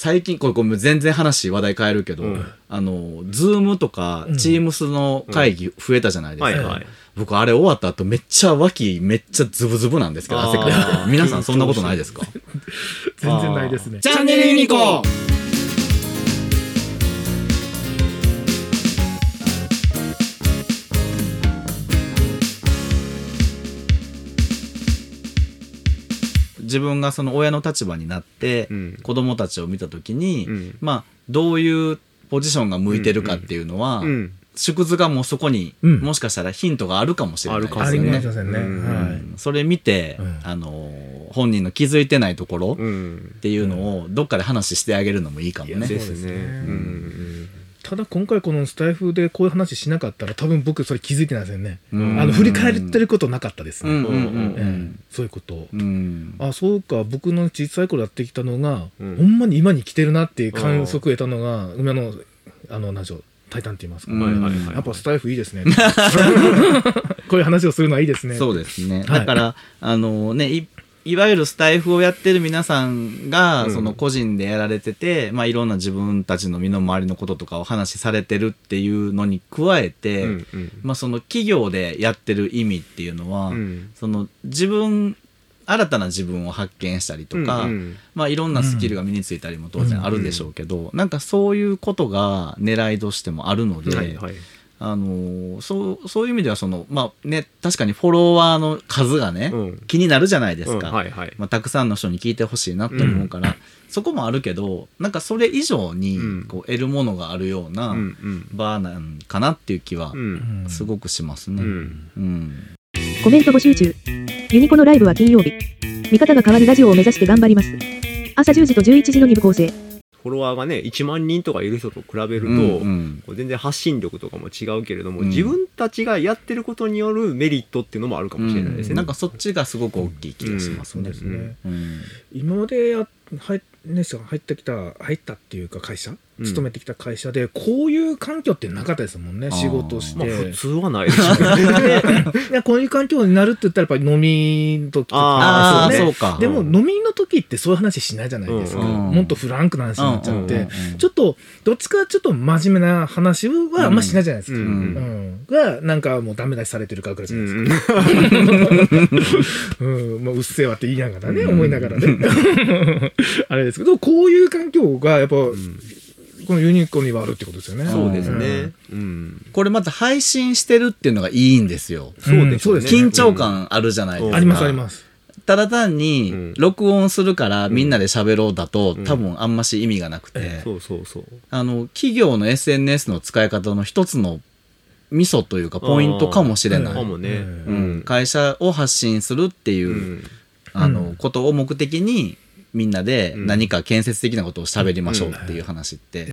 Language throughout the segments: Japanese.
最近、これ、これ全然話、話題変えるけど、うんあの、ズームとか、チームスの会議増えたじゃないですか。はいはい。僕、あれ終わった後、めっちゃ脇、めっちゃズブズブなんですけど、汗かいて。皆さんそんなことないですか？全然ないですね。チャンネルユニコーン自分がその親の立場になって、うん子供たちを見た時に、うんまあどういうポジションが向いてるかっていうのは、うん。縮図がもうそこに、うんもしかしたらヒントがあるかもしれないですよね。かもね。うんはい。それ見て、うんあの本人の気づいてないところっうん。ていうのをどっかで話してあげるのもいいかもね。ですね。そうですねうん。ただ今回このスタイフでこういう話しなかったら多分僕それ気づいてないですよね。うん。あの振り返ってることなかったです。ね。そういうこと。を。うん。あそうか。僕の小さい頃やってきたのが、うん。ほんまに今に来てるなっていう観測を得たのが今のあの何でしょう「タイタン」って言いますか、うん。はいはいはい。やっぱスタイフいいですね。こういう話をするのはいいですね。そうですね。はい。だから、あのね、いいわゆるスタイフをやってる皆さんが、うんその個人でやられてて、まあいろんな自分たちの身の回りのこととかを話しされてるっていうのに加えて、うんうん。まあその企業でやってる意味っていうのは、うんその自分、新たな自分を発見したりとか、うんうんまあいろんなスキルが身についたりも当然あるでしょうけど、なんかそういうことが狙いとしてもあるので、はいはい。あのーそう、そういう意味ではその、まあね、確かにフォロワーの数がね、うん気になるじゃないですか。うんはいはい。まあ、たくさんの人に聞いてほしいなと思うから、そこもあるけど、なんかそれ以上にうんこう得るものがあるようなうんうん。バーなんかなっていう気はうん。すごくしますね。ううん。ん。コメント募集中。ユニコのライブは金曜日。見方が変わるラジオを目指して頑張ります。朝10時と11時の2部構成。フォロワーがね、1万人とかいる人と比べると、うんうん。全然発信力とかも違うけれども、うん。自分たちがやってることによるメリットっていうのもあるかもしれないですね。なんかそっちがすごく大きい気がしますね。そうで。すね、うん。今までや入,、ね、入ってきた入ったっていうか会社？うん。勤めてきた会社でこういう環境ってなかったですもんね仕事して、まあ普通はないですよね。こういう環境になるって言ったらやっぱり飲みの時とか。ね。そうか。でも飲みの時ってそういう話しないじゃないですか、うんもっとフランクな話になっちゃって、うんうんうんちょっとどっちかちょっと真面目な話はあんましないじゃないですか、ううんん。がなんかもうダメ出しされてるかぐらいじゃないですか、うん、まあ、うっせえわって言いながらね、うん思いながらね。あれですけど、こういう環境がやっぱ、このユニコにはあるってことですよね。そうですね。うん。これまた配信してるっていうのがいいんですよ。うん。そうですね。緊張感あるじゃないですか。ありますあります。ただ単うん。に録音するからみんなで喋ろうだと、うん。多分あんまし意味がなくて、そうそうそう。あの企業の SNS の使い方の一つのミソというかポイントかもしれない、会社を発信するっていう、うん。あのことを目的にみんなでうん。何か建設的なことを喋りましょうっていう話って、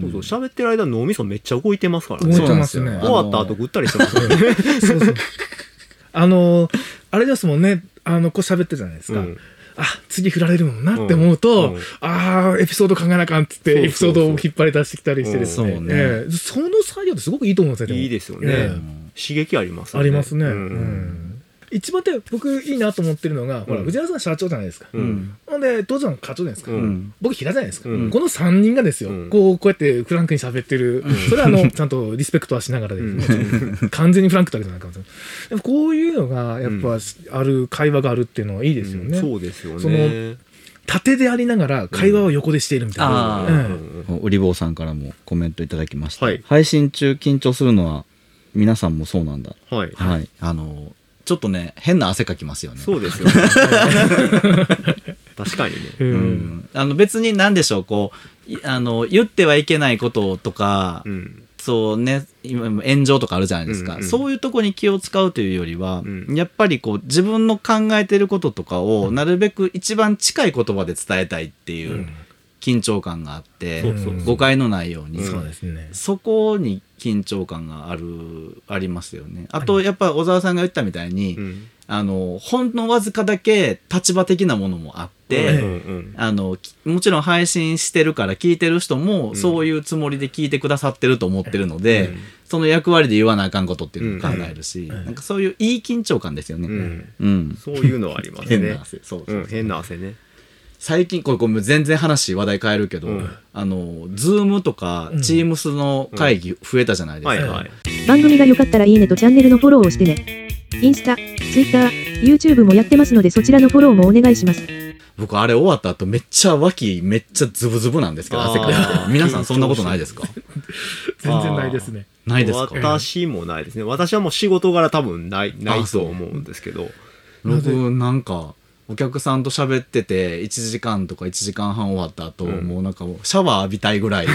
そうそう喋ってる間脳みそめっちゃ動いてますから動ね。いてますね。そうなんですよ。終わった後ぐったりしてますよね。そうそう。あの、あれですもんね、あの、こう喋ってるじゃないですか。うんあ、次振られるもんなって思うと、うん。うんああ、エピソード考えなあかんっつって、エピソードを引っ張り出してきたりしてですね。うん。そうね。ええ。その作業ってすごくいいと思うんですよ。も。いいですよね。ええ。刺激ありますよありますね。ううんん一番で僕いいなと思ってるのが、ほら、うん藤原さん社長じゃないですか。ほんで、当時の課長じゃないですか。うん僕平じゃないですか。うんこの3人がですよ、うんこう、こうやってフランクに喋ってる。それはあの、ちゃんとリスペクトはしながらですね。完全にフランクだけじゃないかもしれない。でもこういうのが、やっぱ、ある、会話があるっていうのはいいですよね。そうですよそね。縦でありながら、会話を横でしているみたいな。あええうり坊さんからもコメントいただきました、はい配信中緊張するのは皆さんもそうなんだはい。はいあのちょっとね変な汗かきますよね。そうですよね。確かにね。ううん。ん、あの別に何でしょうこういあの言ってはいけないこととか、うん。そうね今炎上とかあるじゃないですか、うんうんそういうとこに気を使うというよりは、うん。やっぱりこう自分の考えてることとかをなるべく一番近い言葉で伝えたいっていう緊張感があって、誤解のないように、うんそこに緊張感があるありますよね。あとやっぱ小沢さんが言ったみたいに、うん。あのほんのわずかだけ立場的なものもあっって、ええうんうん。あのきもちろん配信してるから聞いてる人もん。そういうつもりで聞いてくださってると思ってるので、うん。その役割で言わなあかんことっていうのを考えるし、ん。なんかそういういい緊張感ですよね。うん。うん。そういうのはありますね。変な汗。そうそう。うん。変な汗ね最近これこれ全然話話題変えるけど、うん。あの Zoom とかうん。Teams の会議増えたじゃないですか、はいはい。番組が良かったらいいねとチャンネルのフォローをしてね。インスタ、ツイッター、YouTube もやってますのでそちらのフォローもお願いします。僕あれ終わった後めっちゃ脇めっちゃズブズブなんですけど汗かいて皆さんそんなことないですか？全然ないですね。ないですか？私もないですね。私はもう仕事柄多分ないないとそう思うんですけど。僕なんかお客さんと喋ってて1時間とか1時間半終わった後、うん。もうなんかシャワー浴びたいぐらい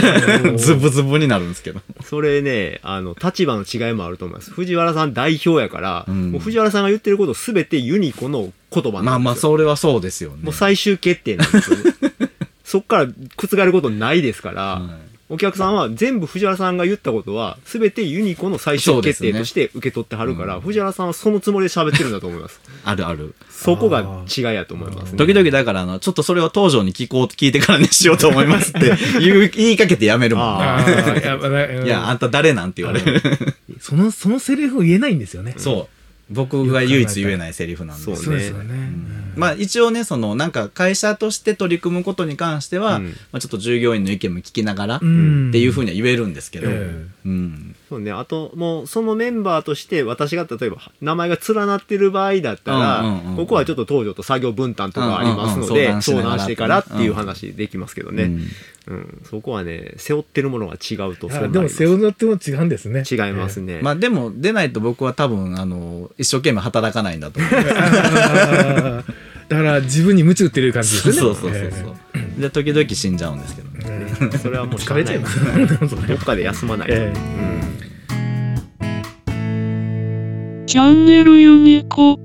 ズブズブになるんですけど。それねあの立場の違いもあると思います。藤原さん代表やから、うん。もう藤原さんが言ってること全てユニコの言葉なんですよ。まあまあそれはそうですよね。もう最終決定なんですよ。ね そっから覆ることないですから、はいお客さんは全部藤原さんが言ったことは全てユニコの最終決定として受け取ってはるから、うん。藤原さんはそのつもりで喋ってるんだと思います。あるある。そこが違いやと思いますね。時々だからあのちょっとそれを東條に聞こう聞いてからにしようと思いますって 言う言いかけてやめるもん。ねうん。いやあんた誰なんて言われる。その、そのセリフを言えないんですよね。そう。僕が唯一言えないセリフなんですそうそうですよね。まあ一応ね、そのなんか会社として取り組むことに関しては、うん。まあちょっと従業員の意見も聞きながら、っん。ていうふうには言えるんですけど、えうん。そうね、あともうそのメンバーとして私が例えば名前が連なってる場合だったら、うんうんうんここはちょっと東條と作業分担とかありますので、うんうんうん。相談してからっていう話できますけどね、うんうん。そこはね背負ってるものが違うといそでも背負っても違うんですね。違いますね、まあでも出ないと僕は多分、あの、一生懸命働かないんだと思う。あ ーだから自分に夢中ってる感じですそう。そうそうそう。で、時々死んじゃうんですけどね。ええ。それはもう疲れちゃい。ますしゃあな。いそれどっかで休まない。と、え。うん。チャンネルユニコ